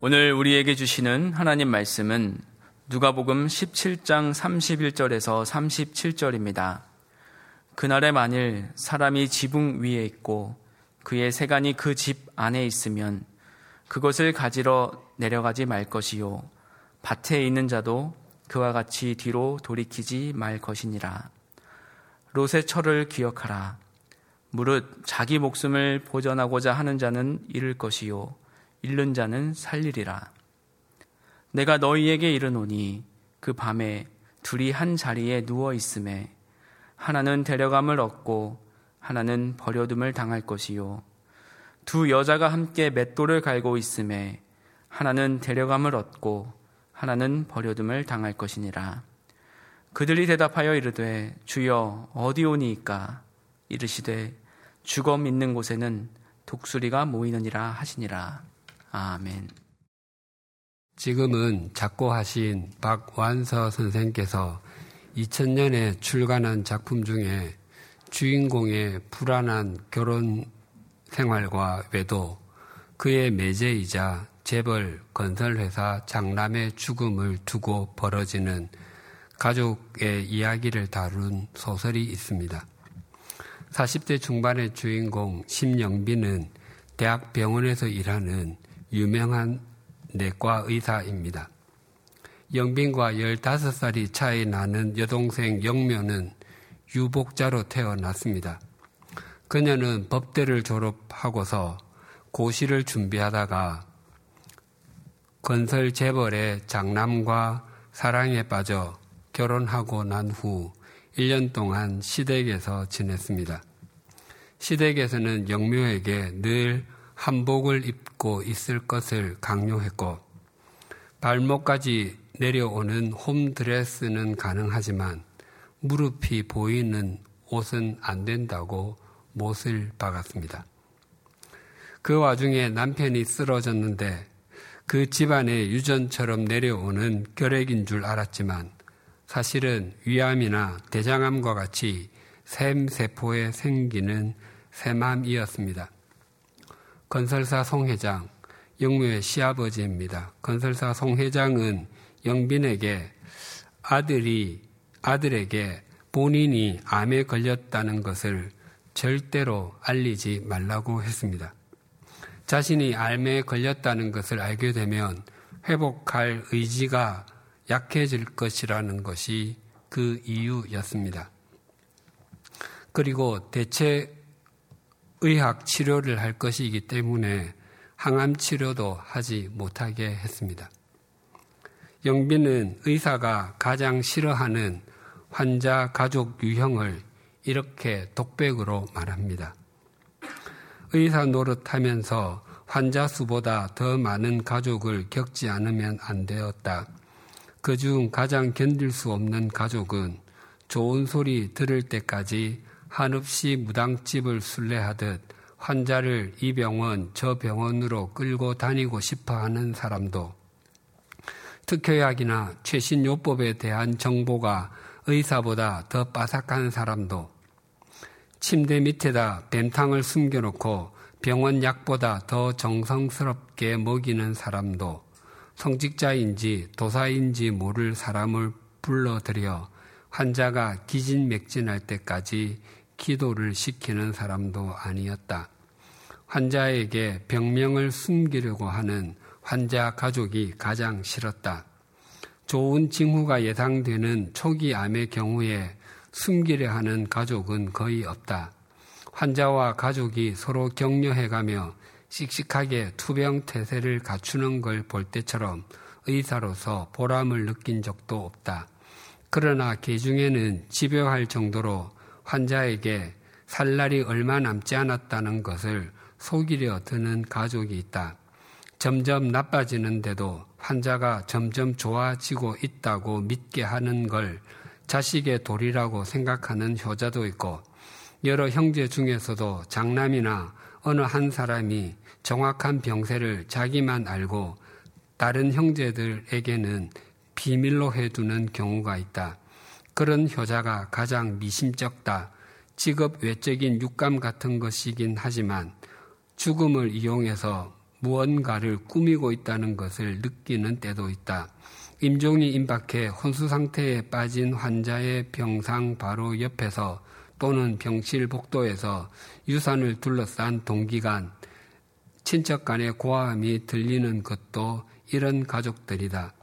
오늘 우리에게 주시는 하나님 말씀은 누가복음 17장 31절에서 37절입니다. 그날에 만일 사람이 지붕 위에 있고 그의 세간이 그 집 안에 있으면 그것을 가지러 내려가지 말 것이요 밭에 있는 자도 그와 같이 뒤로 돌이키지 말 것이니라. 롯의 철을 기억하라. 무릇 자기 목숨을 보전하고자 하는 자는 잃을 것이요 잃는 자는 살리리라. 내가 너희에게 이르노니 그 밤에 둘이 한 자리에 누워 있음에 하나는 데려감을 얻고 하나는 버려둠을 당할 것이요 두 여자가 함께 맷돌을 갈고 있음에 하나는 데려감을 얻고 하나는 버려둠을 당할 것이니라. 그들이 대답하여 이르되 주여 어디 오니이까 이르시되 죽음 있는 곳에는 독수리가 모이느니라 하시니라. 아멘. 지금은 작고하신 박완서 선생께서 2000년에 출간한 작품 중에 주인공의 불안한 결혼 생활과 외도, 그의 매제이자 재벌 건설회사 장남의 죽음을 두고 벌어지는 가족의 이야기를 다룬 소설이 있습니다. 40대 중반의 주인공 심영빈은 대학 병원에서 일하는 유명한 내과 의사입니다. 영빈과 15살이 차이 나는 여동생 영묘는 유복자로 태어났습니다. 그녀는 법대를 졸업하고서 고시를 준비하다가 건설 재벌의 장남과 사랑에 빠져 결혼하고 난 후 1년 동안 시댁에서 지냈습니다. 시댁에서는 영묘에게 늘 한복을 입고 있을 것을 강요했고 발목까지 내려오는 홈드레스는 가능하지만 무릎이 보이는 옷은 안 된다고 못을 박았습니다. 그 와중에 남편이 쓰러졌는데 그 집안에 유전처럼 내려오는 결핵인 줄 알았지만 사실은 위암이나 대장암과 같이 샘세포에 생기는 새맘이었습니다. 건설사 송 회장, 영무의 시아버지입니다. 건설사 송 회장은 영빈에게 아들이 아들에게 본인이 암에 걸렸다는 것을 절대로 알리지 말라고 했습니다. 자신이 암에 걸렸다는 것을 알게 되면 회복할 의지가 약해질 것이라는 것이 그 이유였습니다. 그리고 대체 의학 치료를 할 것이기 때문에 항암 치료도 하지 못하게 했습니다. 영빈은 의사가 가장 싫어하는 환자 가족 유형을 이렇게 독백으로 말합니다. 의사 노릇하면서 환자 수보다 더 많은 가족을 겪지 않으면 안 되었다. 그중 가장 견딜 수 없는 가족은 좋은 소리 들을 때까지 한없이 무당집을 순례하듯 환자를 이 병원 저 병원으로 끌고 다니고 싶어 하는 사람도 특효약이나 최신 요법에 대한 정보가 의사보다 더 빠삭한 사람도 침대 밑에다 뱀탕을 숨겨놓고 병원 약보다 더 정성스럽게 먹이는 사람도 성직자인지 도사인지 모를 사람을 불러들여 환자가 기진맥진할 때까지 기도를 시키는 사람도 아니었다. 환자에게 병명을 숨기려고 하는 환자 가족이 가장 싫었다. 좋은 징후가 예상되는 초기 암의 경우에 숨기려 하는 가족은 거의 없다. 환자와 가족이 서로 격려해가며 씩씩하게 투병태세를 갖추는 걸 볼 때처럼 의사로서 보람을 느낀 적도 없다. 그러나 개중에는 집요할 정도로 환자에게 살 날이 얼마 남지 않았다는 것을 속이려 드는 가족이 있다. 점점 나빠지는데도 환자가 점점 좋아지고 있다고 믿게 하는 걸 자식의 도리라고 생각하는 효자도 있고 여러 형제 중에서도 장남이나 어느 한 사람이 정확한 병세를 자기만 알고 다른 형제들에게는 비밀로 해두는 경우가 있다. 그런 효자가 가장 미심쩍다. 직업 외적인 육감 같은 것이긴 하지만 죽음을 이용해서 무언가를 꾸미고 있다는 것을 느끼는 때도 있다. 임종이 임박해 혼수 상태에 빠진 환자의 병상 바로 옆에서 또는 병실 복도에서 유산을 둘러싼 동기간, 친척 간의 고함이 들리는 것도 이런 가족들이다.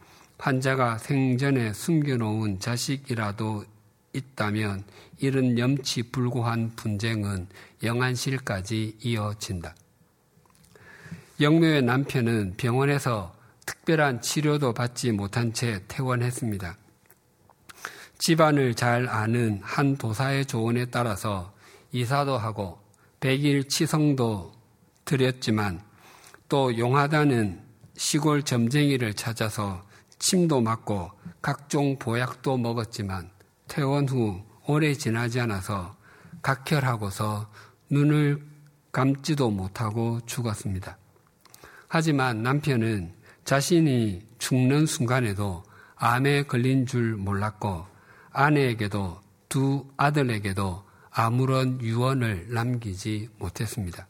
환자가 생전에 숨겨놓은 자식이라도 있다면 이런 염치 불구한 분쟁은 영안실까지 이어진다. 영묘의 남편은 병원에서 특별한 치료도 받지 못한 채 퇴원했습니다. 집안을 잘 아는 한 도사의 조언에 따라서 이사도 하고 백일 치성도 드렸지만 또 용하다는 시골 점쟁이를 찾아서 침도 맞고 각종 보약도 먹었지만 퇴원 후 오래 지나지 않아서 각혈하고서 눈을 감지도 못하고 죽었습니다. 하지만 남편은 자신이 죽는 순간에도 암에 걸린 줄 몰랐고 아내에게도 두 아들에게도 아무런 유언을 남기지 못했습니다.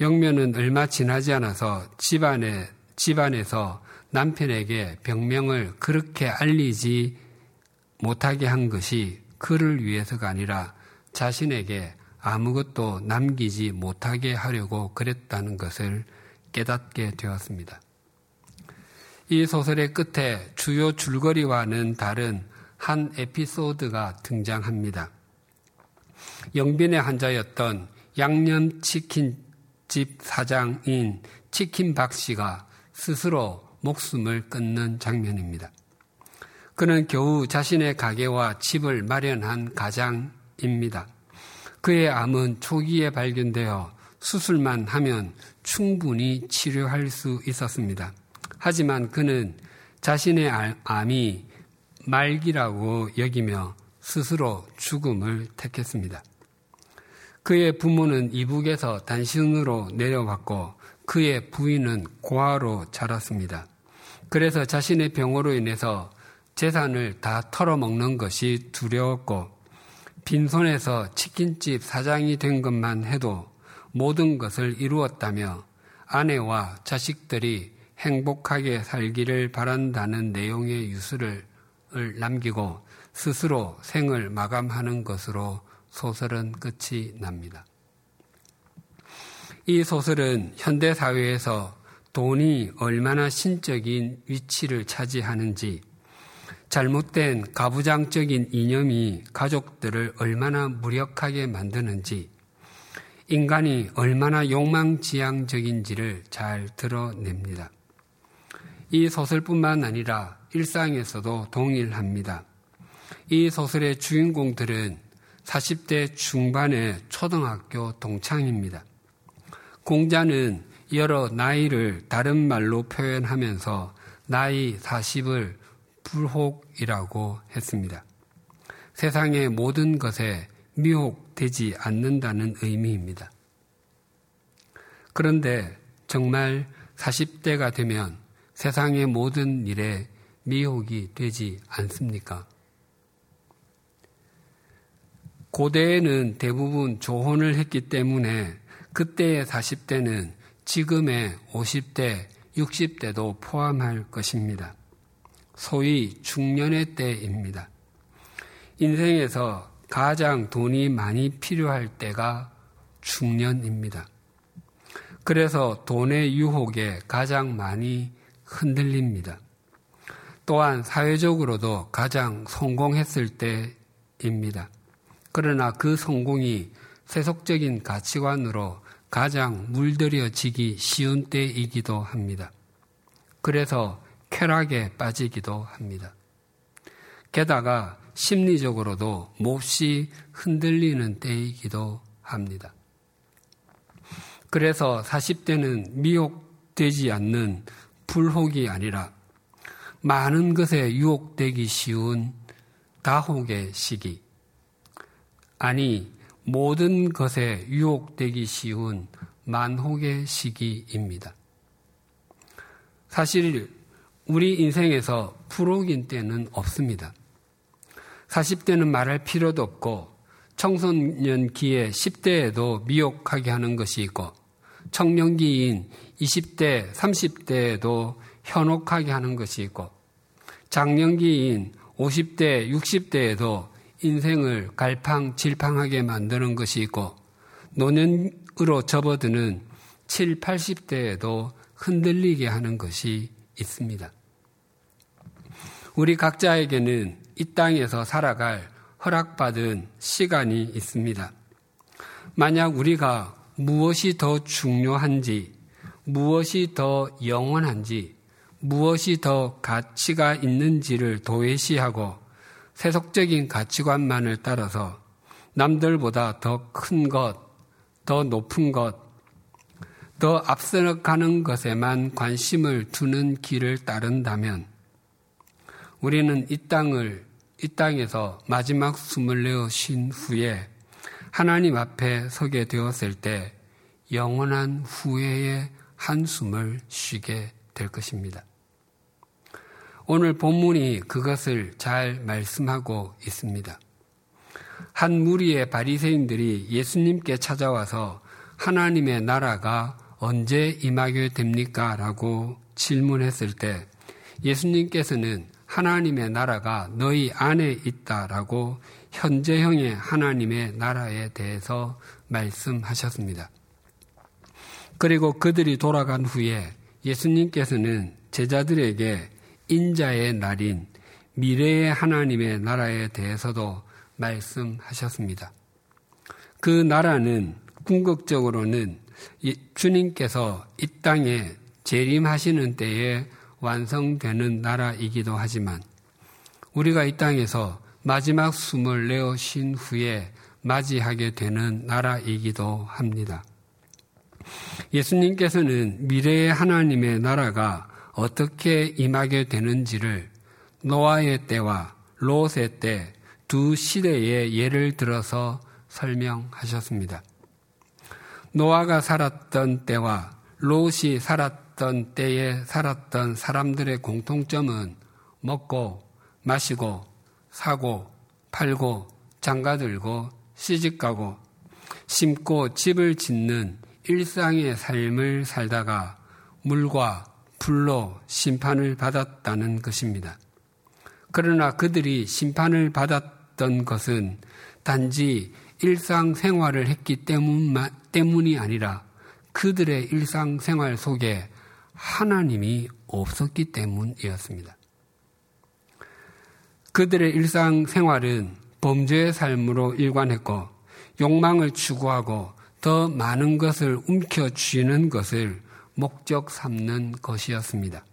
영면은 얼마 지나지 않아서 집안에, 집안에서 남편에게 병명을 그렇게 알리지 못하게 한 것이 그를 위해서가 아니라 자신에게 아무것도 남기지 못하게 하려고 그랬다는 것을 깨닫게 되었습니다. 이 소설의 끝에 주요 줄거리와는 다른 한 에피소드가 등장합니다. 영빈의 환자였던 양념치킨집 사장인 치킨 박 씨가 스스로 목숨을 끊는 장면입니다. 그는 겨우 자신의 가게와 집을 마련한 가장입니다. 그의 암은 초기에 발견되어 수술만 하면 충분히 치료할 수 있었습니다. 하지만 그는 자신의 암이 말기라고 여기며 스스로 죽음을 택했습니다. 그의 부모는 이북에서 단신으로 내려왔고 그의 부인은 고아로 자랐습니다. 그래서 자신의 병으로 인해서 재산을 다 털어먹는 것이 두려웠고 빈손에서 치킨집 사장이 된 것만 해도 모든 것을 이루었다며 아내와 자식들이 행복하게 살기를 바란다는 내용의 유수를 남기고 스스로 생을 마감하는 것으로 소설은 끝이 납니다. 이 소설은 현대 사회에서 돈이 얼마나 신적인 위치를 차지하는지, 잘못된 가부장적인 이념이 가족들을 얼마나 무력하게 만드는지, 인간이 얼마나 욕망지향적인지를 잘 드러냅니다. 이 소설뿐만 아니라 일상에서도 동일합니다. 이 소설의 주인공들은 40대 중반의 초등학교 동창입니다. 공자는 여러 나이를 다른 말로 표현하면서 나이 40을 불혹이라고 했습니다. 세상의 모든 것에 미혹되지 않는다는 의미입니다. 그런데 정말 40대가 되면 세상의 모든 일에 미혹이 되지 않습니까? 고대에는 대부분 조혼을 했기 때문에 그때의 40대는 지금의 50대, 60대도 포함할 것입니다. 소위 중년의 때입니다. 인생에서 가장 돈이 많이 필요할 때가 중년입니다. 그래서 돈의 유혹에 가장 많이 흔들립니다. 또한 사회적으로도 가장 성공했을 때입니다. 그러나 그 성공이 세속적인 가치관으로 가장 물들여지기 쉬운 때이기도 합니다. 그래서 쾌락에 빠지기도 합니다. 게다가 심리적으로도 몹시 흔들리는 때이기도 합니다. 그래서 40대는 미혹되지 않는 불혹이 아니라 많은 것에 유혹되기 쉬운 다혹의 시기. 아니, 모든 것에 유혹되기 쉬운 만혹의 시기입니다. 사실 우리 인생에서 불혹인 때는 없습니다. 40대는 말할 필요도 없고 청소년기에 10대에도 미혹하게 하는 것이 있고 청년기인 20대, 30대에도 현혹하게 하는 것이 있고 장년기인 50대, 60대에도 인생을 갈팡질팡하게 만드는 것이 있고 노년으로 접어드는 7, 80대에도 흔들리게 하는 것이 있습니다. 우리 각자에게는 이 땅에서 살아갈 허락받은 시간이 있습니다. 만약 우리가 무엇이 더 중요한지, 무엇이 더 영원한지, 무엇이 더 가치가 있는지를 도외시하고 세속적인 가치관만을 따라서 남들보다 더 큰 것, 더 높은 것, 더 앞서가는 것에만 관심을 두는 길을 따른다면 우리는 이 땅을 이 땅에서 마지막 숨을 내어 쉰 후에 하나님 앞에 서게 되었을 때 영원한 후회의 한숨을 쉬게 될 것입니다. 오늘 본문이 그것을 잘 말씀하고 있습니다. 한 무리의 바리새인들이 예수님께 찾아와서 하나님의 나라가 언제 임하게 됩니까? 라고 질문했을 때 예수님께서는 하나님의 나라가 너희 안에 있다라고 현재형의 하나님의 나라에 대해서 말씀하셨습니다. 그리고 그들이 돌아간 후에 예수님께서는 제자들에게 인자의 날인 미래의 하나님의 나라에 대해서도 말씀하셨습니다. 그 나라는 궁극적으로는 주님께서 이 땅에 재림하시는 때에 완성되는 나라이기도 하지만 우리가 이 땅에서 마지막 숨을 내어 쉰 후에 맞이하게 되는 나라이기도 합니다. 예수님께서는 미래의 하나님의 나라가 어떻게 임하게 되는지를 노아의 때와 롯의 때 두 시대의 예를 들어서 설명하셨습니다. 노아가 살았던 때와 롯이 살았던 때에 살았던 사람들의 공통점은 먹고 마시고 사고 팔고 장가들고 시집가고 심고 집을 짓는 일상의 삶을 살다가 물과 불로 심판을 받았다는 것입니다. 그러나 그들이 심판을 받았던 것은 단지 일상생활을 했기 때문이 아니라 그들의 일상생활 속에 하나님이 없었기 때문이었습니다. 그들의 일상생활은 범죄의 삶으로 일관했고 욕망을 추구하고 더 많은 것을 움켜쥐는 것을 목적 삼는 것이었습니다.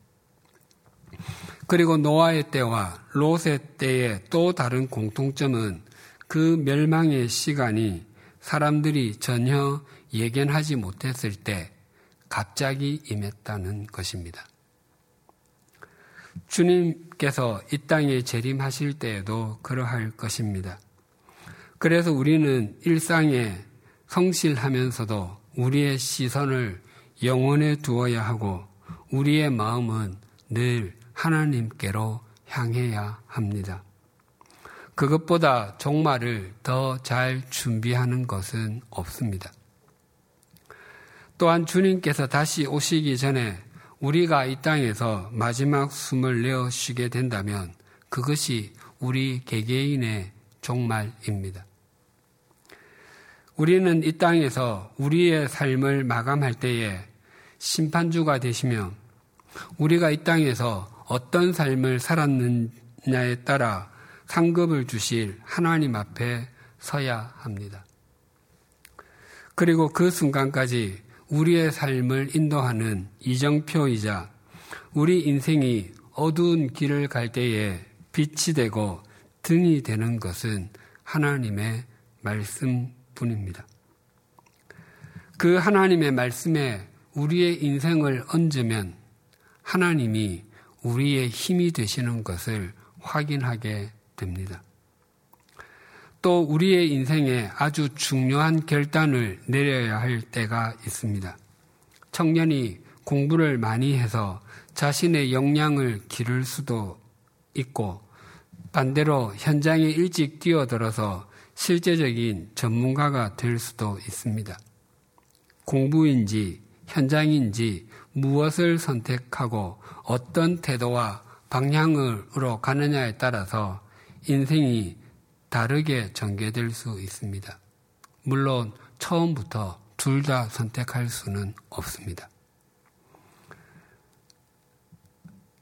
그리고 노아의 때와 롯의 때의 또 다른 공통점은 그 멸망의 시간이 사람들이 전혀 예견하지 못했을 때 갑자기 임했다는 것입니다. 주님께서 이 땅에 재림하실 때에도 그러할 것입니다. 그래서 우리는 일상에 성실하면서도 우리의 시선을 영원에 두어야 하고 우리의 마음은 늘 하나님께로 향해야 합니다. 그것보다 종말을 더 잘 준비하는 것은 없습니다. 또한 주님께서 다시 오시기 전에 우리가 이 땅에서 마지막 숨을 내어 쉬게 된다면 그것이 우리 개개인의 종말입니다. 우리는 이 땅에서 우리의 삶을 마감할 때에 심판주가 되시며 우리가 이 땅에서 어떤 삶을 살았느냐에 따라 상급을 주실 하나님 앞에 서야 합니다. 그리고 그 순간까지 우리의 삶을 인도하는 이정표이자 우리 인생이 어두운 길을 갈 때에 빛이 되고 등이 되는 것은 하나님의 말씀 뿐입니다. 그 하나님의 말씀에 우리의 인생을 얹으면 하나님이 우리의 힘이 되시는 것을 확인하게 됩니다. 또 우리의 인생에 아주 중요한 결단을 내려야 할 때가 있습니다. 청년이 공부를 많이 해서 자신의 역량을 기를 수도 있고 반대로 현장에 일찍 뛰어들어서 실제적인 전문가가 될 수도 있습니다. 공부인지 현장인지 무엇을 선택하고 어떤 태도와 방향으로 가느냐에 따라서 인생이 다르게 전개될 수 있습니다. 물론 처음부터 둘 다 선택할 수는 없습니다.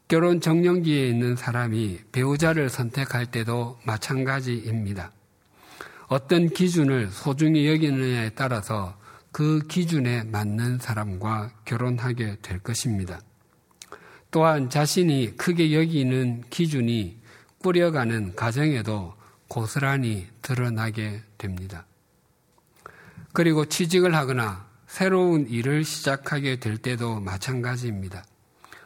결혼 정년기에 있는 사람이 배우자를 선택할 때도 마찬가지입니다. 어떤 기준을 소중히 여기느냐에 따라서 그 기준에 맞는 사람과 결혼하게 될 것입니다. 또한 자신이 크게 여기는 기준이 꾸려가는 가정에도 고스란히 드러나게 됩니다. 그리고 취직을 하거나 새로운 일을 시작하게 될 때도 마찬가지입니다.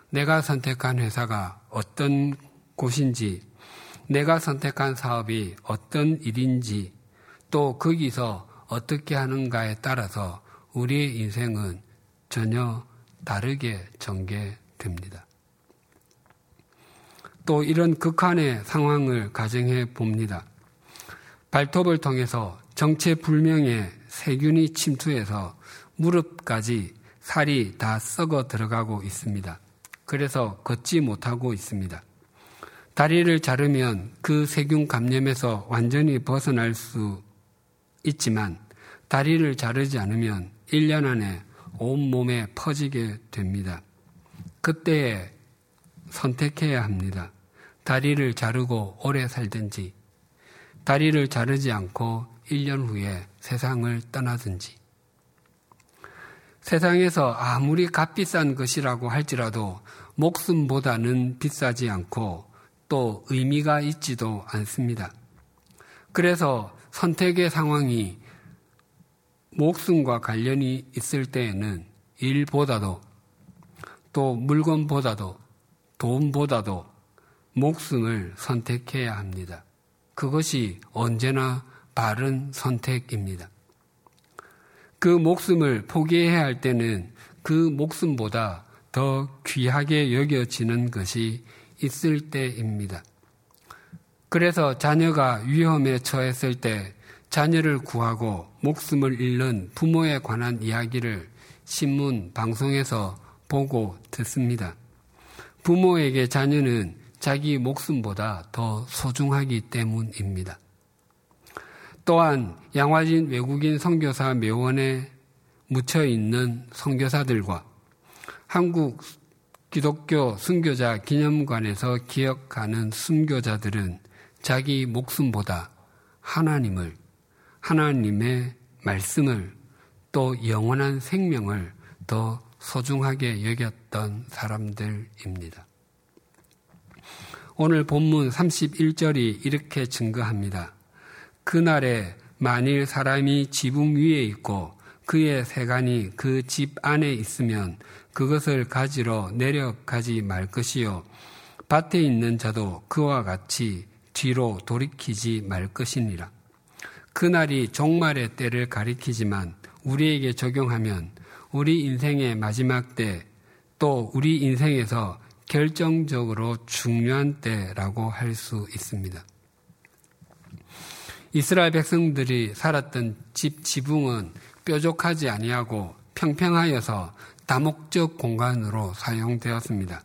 내가 선택한 회사가 어떤 곳인지, 내가 선택한 사업이 어떤 일인지, 또 거기서 어떻게 하는가에 따라서 우리의 인생은 전혀 다르게 전개됩니다. 또 이런 극한의 상황을 가정해 봅니다. 발톱을 통해서 정체불명의 세균이 침투해서 무릎까지 살이 다 썩어 들어가고 있습니다. 그래서 걷지 못하고 있습니다. 다리를 자르면 그 세균 감염에서 완전히 벗어날 수 있지만 다리를 자르지 않으면 1년 안에 온몸에 퍼지게 됩니다. 그때에 선택해야 합니다. 다리를 자르고 오래 살든지, 다리를 자르지 않고 1년 후에 세상을 떠나든지. 세상에서 아무리 값비싼 것이라고 할지라도 목숨보다는 비싸지 않고 또 의미가 있지도 않습니다. 그래서 선택의 상황이 목숨과 관련이 있을 때에는 일보다도 또 물건보다도 돈보다도 목숨을 선택해야 합니다. 그것이 언제나 바른 선택입니다. 그 목숨을 포기해야 할 때는 그 목숨보다 더 귀하게 여겨지는 것이 있을 때입니다. 그래서 자녀가 위험에 처했을 때 자녀를 구하고 목숨을 잃는 부모에 관한 이야기를 신문, 방송에서 보고 듣습니다. 부모에게 자녀는 자기 목숨보다 더 소중하기 때문입니다. 또한 양화진 외국인 선교사 묘원에 묻혀 있는 선교사들과 한국 기독교 순교자 기념관에서 기억하는 순교자들은 자기 목숨보다 하나님을, 하나님의 말씀을 또 영원한 생명을 더 소중하게 여겼던 사람들입니다. 오늘 본문 31절이 이렇게 증거합니다. 그날에 만일 사람이 지붕 위에 있고 그의 세간이 그 집 안에 있으면 그것을 가지러 내려가지 말 것이요. 밭에 있는 자도 그와 같이 뒤로 돌이키지 말 것이니라. 그날이 종말의 때를 가리키지만 우리에게 적용하면 우리 인생의 마지막 때 또 우리 인생에서 결정적으로 중요한 때라고 할 수 있습니다. 이스라엘 백성들이 살았던 집 지붕은 뾰족하지 아니하고 평평하여서 다목적 공간으로 사용되었습니다.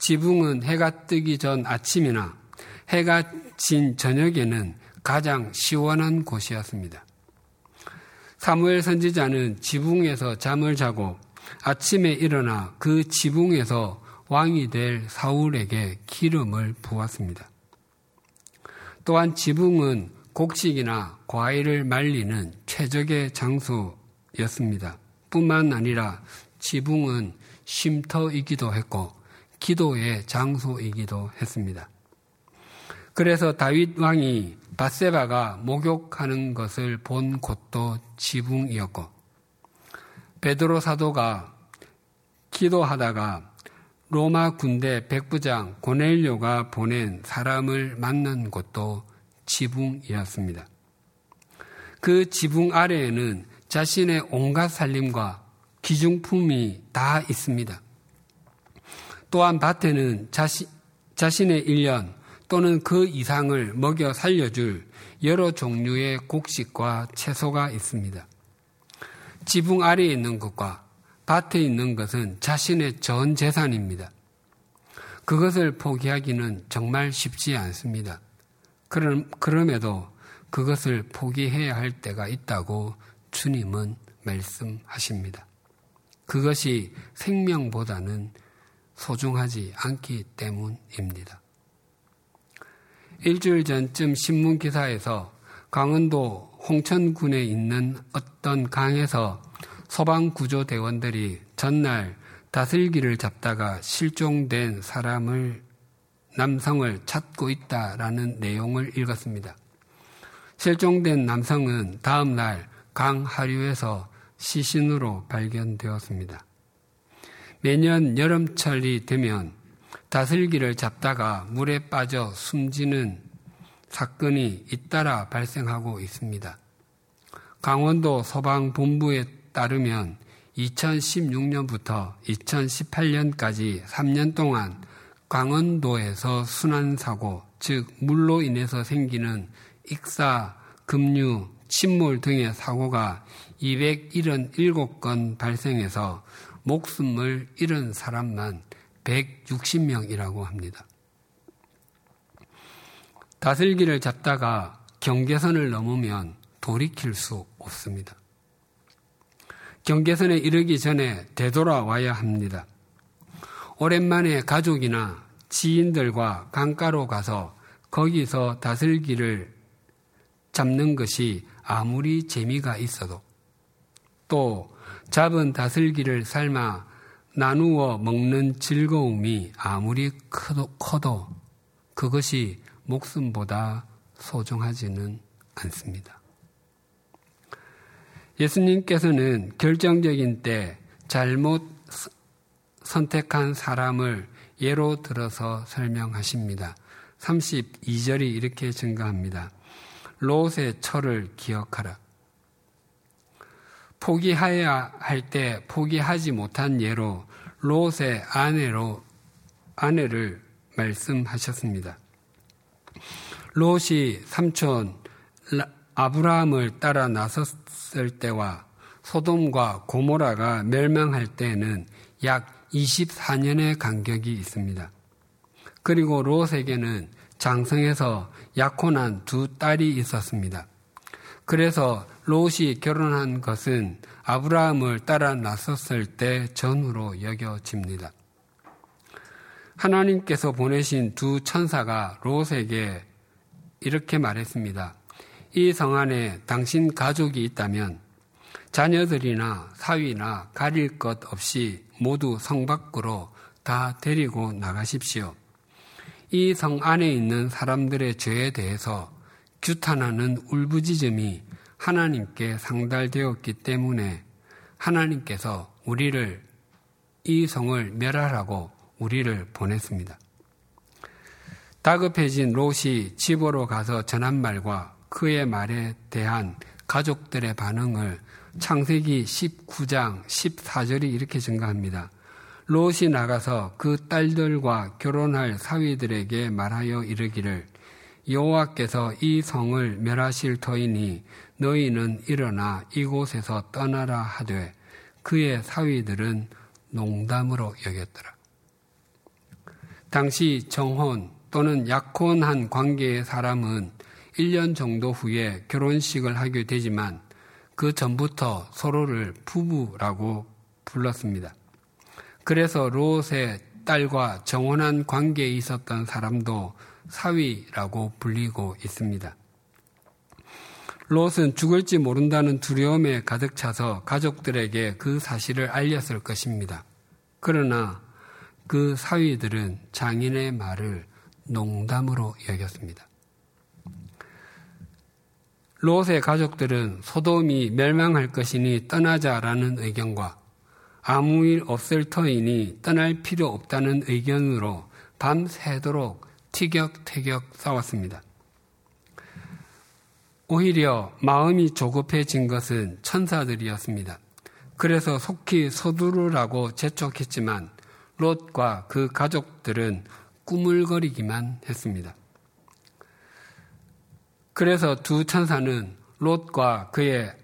지붕은 해가 뜨기 전 아침이나 해가 진 저녁에는 가장 시원한 곳이었습니다. 사무엘 선지자는 지붕에서 잠을 자고 아침에 일어나 그 지붕에서 왕이 될 사울에게 기름을 부었습니다. 또한 지붕은 곡식이나 과일을 말리는 최적의 장소였습니다. 뿐만 아니라 지붕은 쉼터이기도 했고 기도의 장소이기도 했습니다. 그래서 다윗 왕이 바세바가 목욕하는 것을 본 곳도 지붕이었고 베드로 사도가 기도하다가 로마 군대 백부장 고넬료가 보낸 사람을 만난 곳도 지붕이었습니다. 그 지붕 아래에는 자신의 온갖 살림과 기중품이 다 있습니다. 또한 밭에는 자시, 자신의 일년 또는 그 이상을 먹여 살려줄 여러 종류의 곡식과 채소가 있습니다. 지붕 아래에 있는 것과 밭에 있는 것은 자신의 전 재산입니다. 그것을 포기하기는 정말 쉽지 않습니다. 그럼, 그럼에도 그것을 포기해야 할 때가 있다고 주님은 말씀하십니다. 그것이 생명보다는 소중하지 않기 때문입니다. 일주일 전쯤 신문 기사에서 강원도 홍천군에 있는 어떤 강에서 소방구조대원들이 전날 다슬기를 잡다가 실종된 사람을 남성을 찾고 있다라는 내용을 읽었습니다. 실종된 남성은 다음 날 강 하류에서 시신으로 발견되었습니다. 매년 여름철이 되면 다슬기를 잡다가 물에 빠져 숨지는 사건이 잇따라 발생하고 있습니다. 강원도 소방본부에 따르면 2016년부터 2018년까지 3년 동안 강원도에서 순환사고, 즉, 물로 인해서 생기는 익사, 급류, 침몰 등의 사고가 277건 발생해서 목숨을 잃은 사람만 160명이라고 합니다. 다슬기를 잡다가 경계선을 넘으면 돌이킬 수 없습니다. 경계선에 이르기 전에 되돌아와야 합니다. 오랜만에 가족이나 지인들과 강가로 가서 거기서 다슬기를 잡는 것이 아무리 재미가 있어도 또 잡은 다슬기를 삶아 나누어 먹는 즐거움이 아무리 커도, 커도 그것이 목숨보다 소중하지는 않습니다. 예수님께서는 결정적인 때 잘못 선택한 사람을 예로 들어서 설명하십니다. 32절이 이렇게 증가합니다. 롯의 철을 기억하라. 포기해야 할 때 포기하지 못한 예로 롯의 아내로 아내를 말씀하셨습니다. 롯이 삼촌 아브라함을 따라 나섰을 때와 소돔과 고모라가 멸망할 때에는 약 24년의 간격이 있습니다. 그리고 롯에게는 장성에서 약혼한 두 딸이 있었습니다. 그래서 롯이 결혼한 것은 아브라함을 따라 나섰을 때 전후로 여겨집니다. 하나님께서 보내신 두 천사가 롯에게 이렇게 말했습니다. 이 성 안에 당신 가족이 있다면 자녀들이나 사위나 가릴 것 없이 모두 성 밖으로 다 데리고 나가십시오. 이 성 안에 있는 사람들의 죄에 대해서 규탄하는 울부짖음이 하나님께 상달되었기 때문에 하나님께서 우리를 이 성을 멸하라고 우리를 보냈습니다. 다급해진 롯이 집으로 가서 전한 말과 그의 말에 대한 가족들의 반응을 창세기 19장 14절이 이렇게 증가합니다. 롯이 나가서 그 딸들과 결혼할 사위들에게 말하여 이르기를 여호와께서 이 성을 멸하실 터이니 너희는 일어나 이곳에서 떠나라 하되 그의 사위들은 농담으로 여겼더라. 당시 정혼 또는 약혼한 관계의 사람은 1년 정도 후에 결혼식을 하게 되지만 그 전부터 서로를 부부라고 불렀습니다. 그래서 롯의 딸과 정혼한 관계에 있었던 사람도 사위라고 불리고 있습니다. 롯은 죽을지 모른다는 두려움에 가득 차서 가족들에게 그 사실을 알렸을 것입니다. 그러나 그 사위들은 장인의 말을 농담으로 여겼습니다. 롯의 가족들은 소돔이 멸망할 것이니 떠나자라는 의견과 아무 일 없을 터이니 떠날 필요 없다는 의견으로 밤새도록 티격태격 싸웠습니다. 오히려 마음이 조급해진 것은 천사들이었습니다. 그래서 속히 서두르라고 재촉했지만 롯과 그 가족들은 꾸물거리기만 했습니다. 그래서 두 천사는 롯과 그의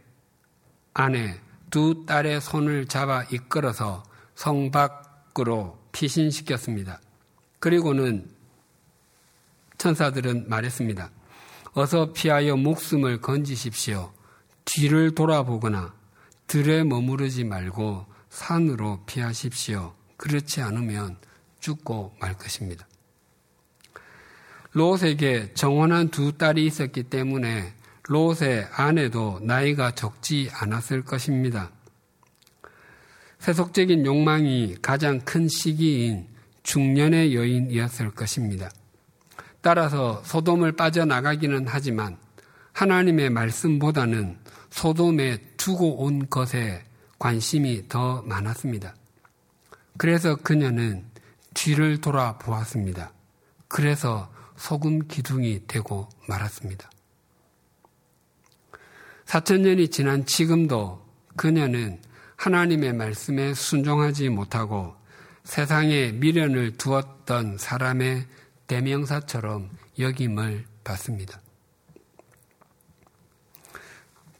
아내 두 딸의 손을 잡아 이끌어서 성 밖으로 피신시켰습니다. 그리고는 천사들은 말했습니다. 어서 피하여 목숨을 건지십시오. 뒤를 돌아보거나 들에 머무르지 말고 산으로 피하십시오. 그렇지 않으면 죽고 말 것입니다. 롯에게 정원한 두 딸이 있었기 때문에 롯의 아내도 나이가 적지 않았을 것입니다. 세속적인 욕망이 가장 큰 시기인 중년의 여인이었을 것입니다. 따라서 소돔을 빠져나가기는 하지만 하나님의 말씀보다는 소돔에 두고 온 것에 관심이 더 많았습니다. 그래서 그녀는 뒤를 돌아보았습니다. 그래서 소금 기둥이 되고 말았습니다. 사천년이 지난 지금도 그녀는 하나님의 말씀에 순종하지 못하고 세상에 미련을 두었던 사람의 대명사처럼 여김을 받습니다.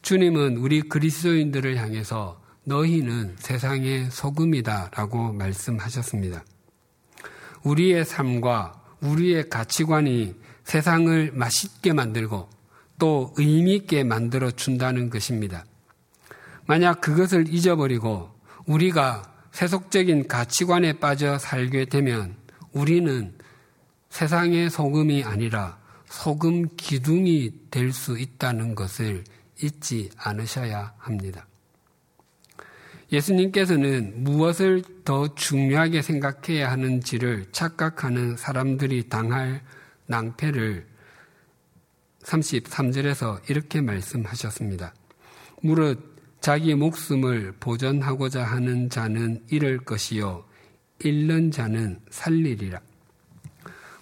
주님은 우리 그리스도인들을 향해서 너희는 세상의 소금이다 라고 말씀하셨습니다. 우리의 삶과 우리의 가치관이 세상을 맛있게 만들고 또 의미있게 만들어 준다는 것입니다. 만약 그것을 잊어버리고 우리가 세속적인 가치관에 빠져 살게 되면 우리는 세상의 소금이 아니라 소금 기둥이 될 수 있다는 것을 잊지 않으셔야 합니다. 예수님께서는 무엇을 더 중요하게 생각해야 하는지를 착각하는 사람들이 당할 낭패를 33절에서 이렇게 말씀하셨습니다. 무릇 자기 목숨을 보전하고자 하는 자는 잃을 것이요 잃는 자는 살리리라.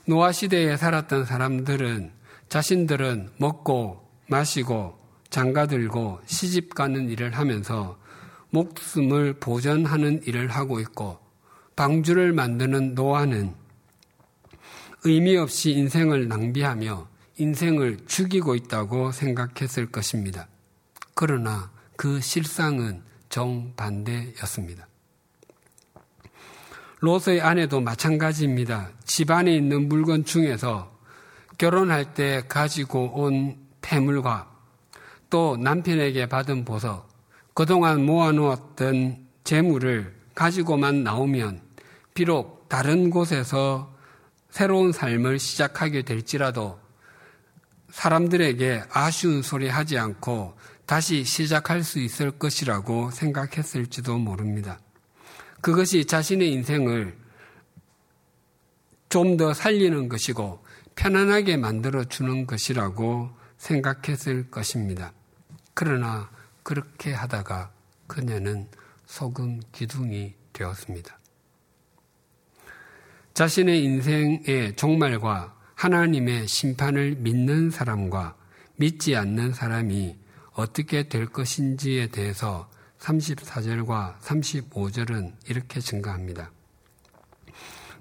노아 시대에 살았던 사람들은 자신들은 먹고 마시고 장가들고 시집 가는 일을 하면서 목숨을 보전하는 일을 하고 있고 방주를 만드는 노아는 의미 없이 인생을 낭비하며 인생을 죽이고 있다고 생각했을 것입니다. 그러나 그 실상은 정반대였습니다. 롯의 아내도 마찬가지입니다. 집안에 있는 물건 중에서 결혼할 때 가지고 온 폐물과 또 남편에게 받은 보석, 그동안 모아놓았던 재물을 가지고만 나오면 비록 다른 곳에서 새로운 삶을 시작하게 될지라도 사람들에게 아쉬운 소리 하지 않고 다시 시작할 수 있을 것이라고 생각했을지도 모릅니다. 그것이 자신의 인생을 좀 더 살리는 것이고 편안하게 만들어 주는 것이라고 생각했을 것입니다. 그러나 그렇게 하다가 그녀는 소금 기둥이 되었습니다. 자신의 인생의 종말과 하나님의 심판을 믿는 사람과 믿지 않는 사람이 어떻게 될 것인지에 대해서 34절과 35절은 이렇게 증가합니다.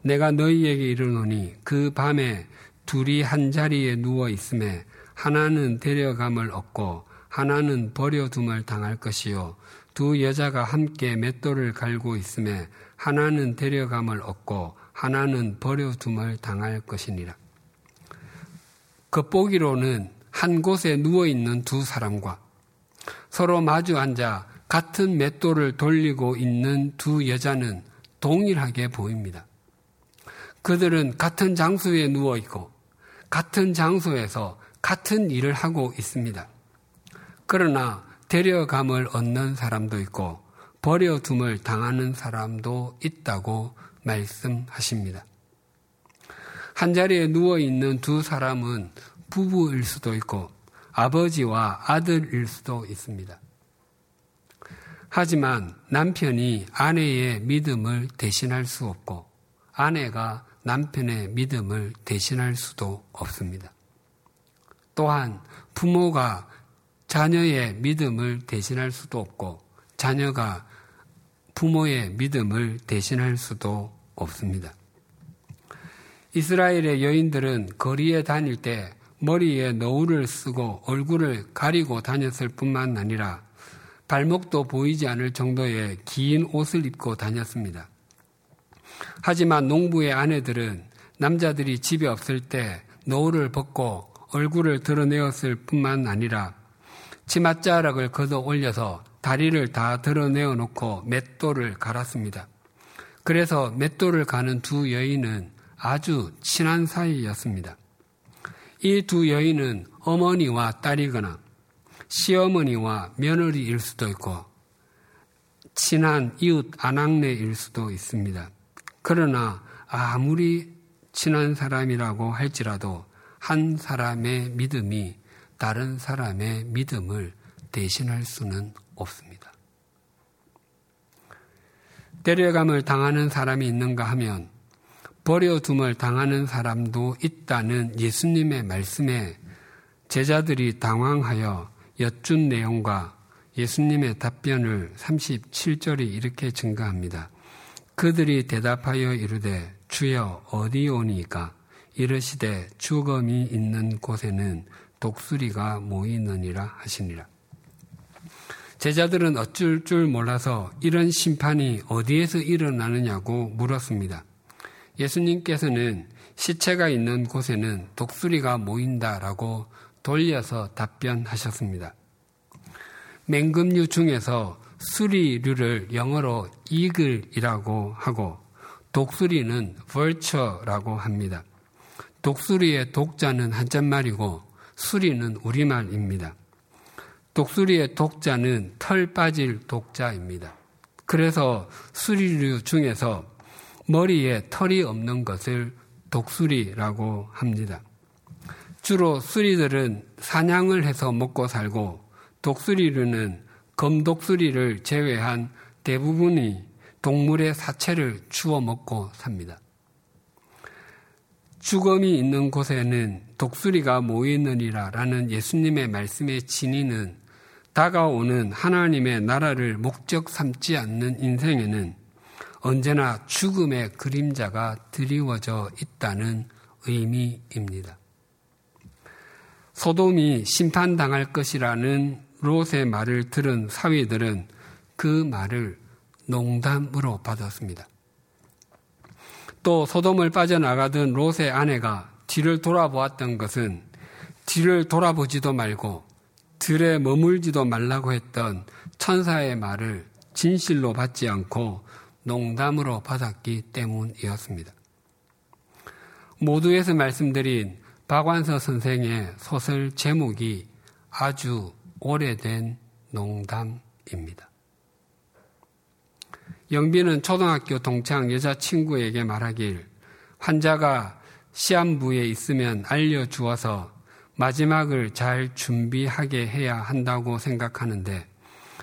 내가 너희에게 이르노니 그 밤에 둘이 한 자리에 누워 있음에 하나는 데려감을 얻고 하나는 버려둠을 당할 것이요 두 여자가 함께 맷돌을 갈고 있음에 하나는 데려감을 얻고 하나는 버려둠을 당할 것이니라. 겉보기로는 한 곳에 누워 있는 두 사람과 서로 마주 앉아 같은 맷돌을 돌리고 있는 두 여자는 동일하게 보입니다. 그들은 같은 장소에 누워 있고 같은 장소에서 같은 일을 하고 있습니다. 그러나 데려감을 얻는 사람도 있고 버려둠을 당하는 사람도 있다고 말씀하십니다. 한 자리에 누워 있는 두 사람은 부부일 수도 있고 아버지와 아들일 수도 있습니다. 하지만 남편이 아내의 믿음을 대신할 수 없고 아내가 남편의 믿음을 대신할 수도 없습니다. 또한 부모가 자녀의 믿음을 대신할 수도 없고 자녀가 부모의 믿음을 대신할 수도 없습니다. 이스라엘의 여인들은 거리에 다닐 때 머리에 너울을 쓰고 얼굴을 가리고 다녔을 뿐만 아니라 발목도 보이지 않을 정도의 긴 옷을 입고 다녔습니다. 하지만 농부의 아내들은 남자들이 집에 없을 때 노을을 벗고 얼굴을 드러내었을 뿐만 아니라 치맛자락을 걷어 올려서 다리를 다 드러내어 놓고 맷돌을 갈았습니다. 그래서 맷돌을 가는 두 여인은 아주 친한 사이였습니다. 이 두 여인은 어머니와 딸이거나 시어머니와 며느리일 수도 있고 친한 이웃 아낙네일 수도 있습니다. 그러나 아무리 친한 사람이라고 할지라도 한 사람의 믿음이 다른 사람의 믿음을 대신할 수는 없습니다. 데려감을 당하는 사람이 있는가 하면 버려둠을 당하는 사람도 있다는 예수님의 말씀에 제자들이 당황하여 여쭌 내용과 예수님의 답변을 37절이 이렇게 증가합니다. 그들이 대답하여 이르되 주여 어디 오니까 이르시되 죽음이 있는 곳에는 독수리가 모이느니라 하시니라. 제자들은 어쩔 줄 몰라서 이런 심판이 어디에서 일어나느냐고 물었습니다. 예수님께서는 시체가 있는 곳에는 독수리가 모인다라고 돌려서 답변하셨습니다. 맹금류 중에서 수리류를 영어로 이글이라고 하고 독수리는 vulture라고 합니다. 독수리의 독자는 한자말이고 수리는 우리말입니다. 독수리의 독자는 털 빠질 독자입니다. 그래서 수리류 중에서 머리에 털이 없는 것을 독수리라고 합니다. 주로 수리들은 사냥을 해서 먹고 살고 독수리류는 검독수리를 제외한 대부분이 동물의 사체를 주워 먹고 삽니다. 죽음이 있는 곳에는 독수리가 모이느니라 라는 예수님의 말씀의 진위는 다가오는 하나님의 나라를 목적 삼지 않는 인생에는 언제나 죽음의 그림자가 드리워져 있다는 의미입니다. 소돔이 심판당할 것이라는 롯의 말을 들은 사위들은 그 말을 농담으로 받았습니다. 또 소돔을 빠져나가던 롯의 아내가 뒤를 돌아보았던 것은 뒤를 돌아보지도 말고 들에 머물지도 말라고 했던 천사의 말을 진실로 받지 않고 농담으로 받았기 때문이었습니다. 모두에서 말씀드린 박완서 선생의 소설 제목이 아주 오래된 농담입니다. 영빈은 초등학교 동창 여자친구에게 말하길 환자가 시한부에 있으면 알려주어서 마지막을 잘 준비하게 해야 한다고 생각하는데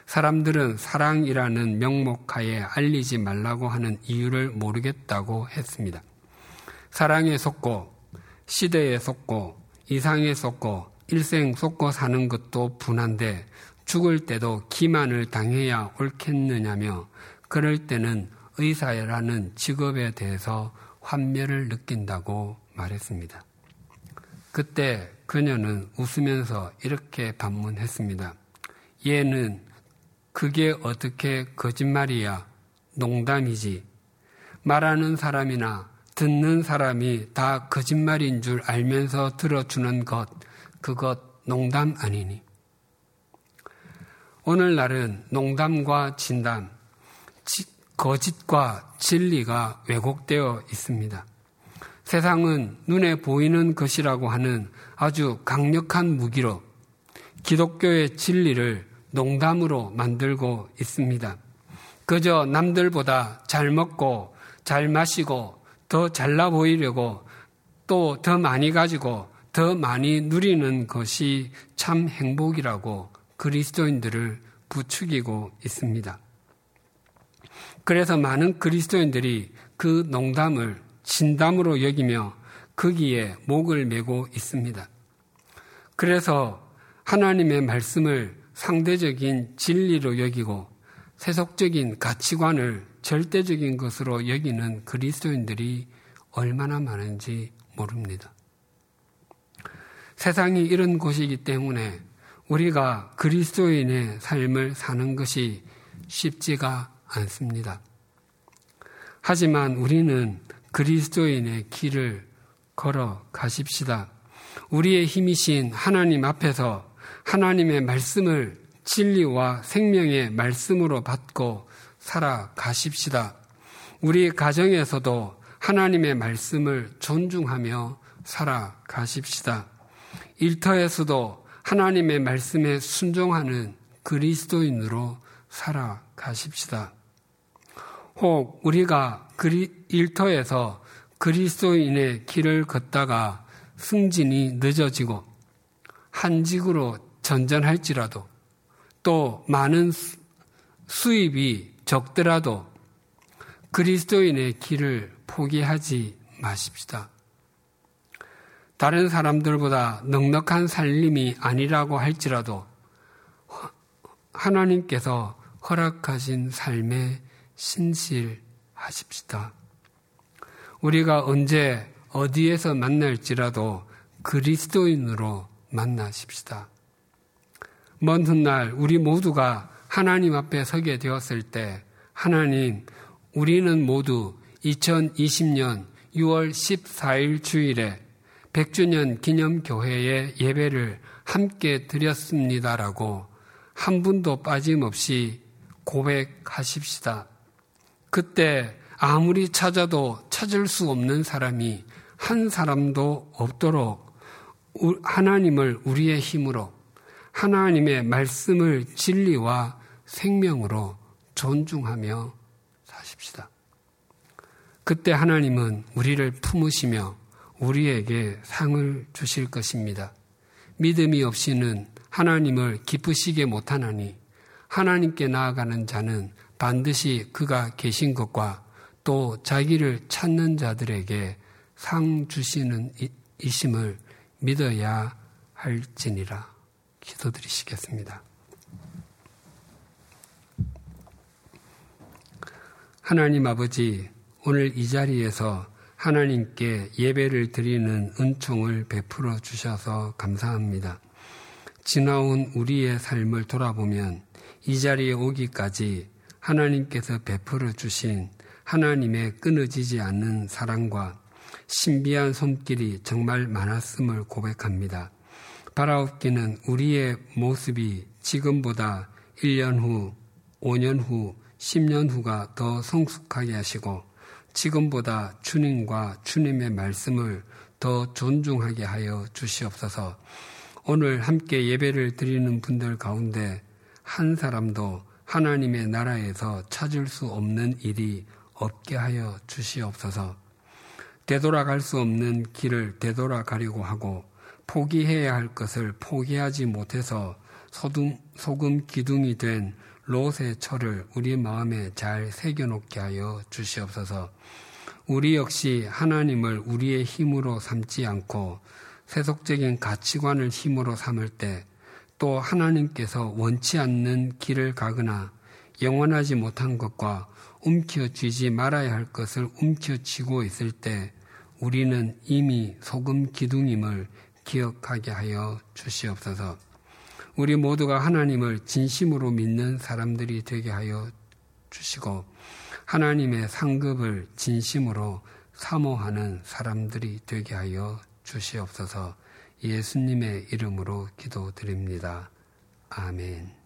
사람들은 사랑이라는 명목하에 알리지 말라고 하는 이유를 모르겠다고 했습니다. 사랑에 속고 시대에 속고 이상에 속고 일생 속고 사는 것도 분한데 죽을 때도 기만을 당해야 옳겠느냐며 그럴 때는 의사라는 직업에 대해서 환멸을 느낀다고 말했습니다. 그때 그녀는 웃으면서 이렇게 반문했습니다. 얘는 그게 어떻게 거짓말이야? 농담이지. 말하는 사람이나 듣는 사람이 다 거짓말인 줄 알면서 들어주는 것, 그것 농담 아니니. 오늘날은 농담과 진담, 거짓과 진리가 왜곡되어 있습니다. 세상은 눈에 보이는 것이라고 하는 아주 강력한 무기로 기독교의 진리를 농담으로 만들고 있습니다. 그저 남들보다 잘 먹고 잘 마시고 더 잘나 보이려고 또 더 많이 가지고 더 많이 누리는 것이 참 행복이라고 그리스도인들을 부추기고 있습니다. 그래서 많은 그리스도인들이 그 농담을 진담으로 여기며 거기에 목을 메고 있습니다. 그래서 하나님의 말씀을 상대적인 진리로 여기고 세속적인 가치관을 절대적인 것으로 여기는 그리스도인들이 얼마나 많은지 모릅니다. 세상이 이런 곳이기 때문에 우리가 그리스도인의 삶을 사는 것이 쉽지가 않습니다. 하지만 우리는 그리스도인의 길을 걸어 가십시다. 우리의 힘이신 하나님 앞에서 하나님의 말씀을 진리와 생명의 말씀으로 받고 살아가십시다. 우리 가정에서도 하나님의 말씀을 존중하며 살아가십시다. 일터에서도 하나님의 말씀에 순종하는 그리스도인으로 살아가십시다. 혹 우리가 그리, 일터에서 그리스도인의 길을 걷다가 승진이 늦어지고 한직으로 전전할지라도 또 많은 수입이 적더라도 그리스도인의 길을 포기하지 마십시다. 다른 사람들보다 넉넉한 살림이 아니라고 할지라도 하나님께서 허락하신 삶에 신실하십시다. 우리가 언제 어디에서 만날지라도 그리스도인으로 만나십시다. 먼 훗날 우리 모두가 하나님 앞에 서게 되었을 때 하나님 우리는 모두 2020년 6월 14일 주일에 100주년 기념교회의 예배를 함께 드렸습니다라고 한 분도 빠짐없이 고백하십시다. 그때 아무리 찾아도 찾을 수 없는 사람이 한 사람도 없도록 하나님을 우리의 힘으로 하나님의 말씀을 진리와 생명으로 존중하며 사십시다. 그때 하나님은 우리를 품으시며 우리에게 상을 주실 것입니다. 믿음이 없이는 하나님을 기쁘시게 못하나니 하나님께 나아가는 자는 반드시 그가 계신 것과 또 자기를 찾는 자들에게 상 주시는 이심을 믿어야 할지니라 기도드리시겠습니다. 하나님 아버지, 오늘 이 자리에서 하나님께 예배를 드리는 은총을 베풀어 주셔서 감사합니다. 지나온 우리의 삶을 돌아보면 이 자리에 오기까지 하나님께서 베풀어 주신 하나님의 끊어지지 않는 사랑과 신비한 손길이 정말 많았음을 고백합니다. 바라옵기는 우리의 모습이 지금보다 1년 후, 5년 후, 10년 후가 더 성숙하게 하시고 지금보다 주님과 주님의 말씀을 더 존중하게 하여 주시옵소서. 오늘 함께 예배를 드리는 분들 가운데 한 사람도 하나님의 나라에서 찾을 수 없는 일이 없게 하여 주시옵소서. 되돌아갈 수 없는 길을 되돌아가려고 하고 포기해야 할 것을 포기하지 못해서 소금, 소금 기둥이 된 롯의 철을 우리 마음에 잘 새겨놓게 하여 주시옵소서. 우리 역시 하나님을 우리의 힘으로 삼지 않고 세속적인 가치관을 힘으로 삼을 때 또 하나님께서 원치 않는 길을 가거나 영원하지 못한 것과 움켜쥐지 말아야 할 것을 움켜쥐고 있을 때 우리는 이미 소금 기둥임을 기억하게 하여 주시옵소서. 우리 모두가 하나님을 진심으로 믿는 사람들이 되게 하여 주시고 하나님의 상급을 진심으로 사모하는 사람들이 되게 하여 주시옵소서 예수님의 이름으로 기도드립니다. 아멘.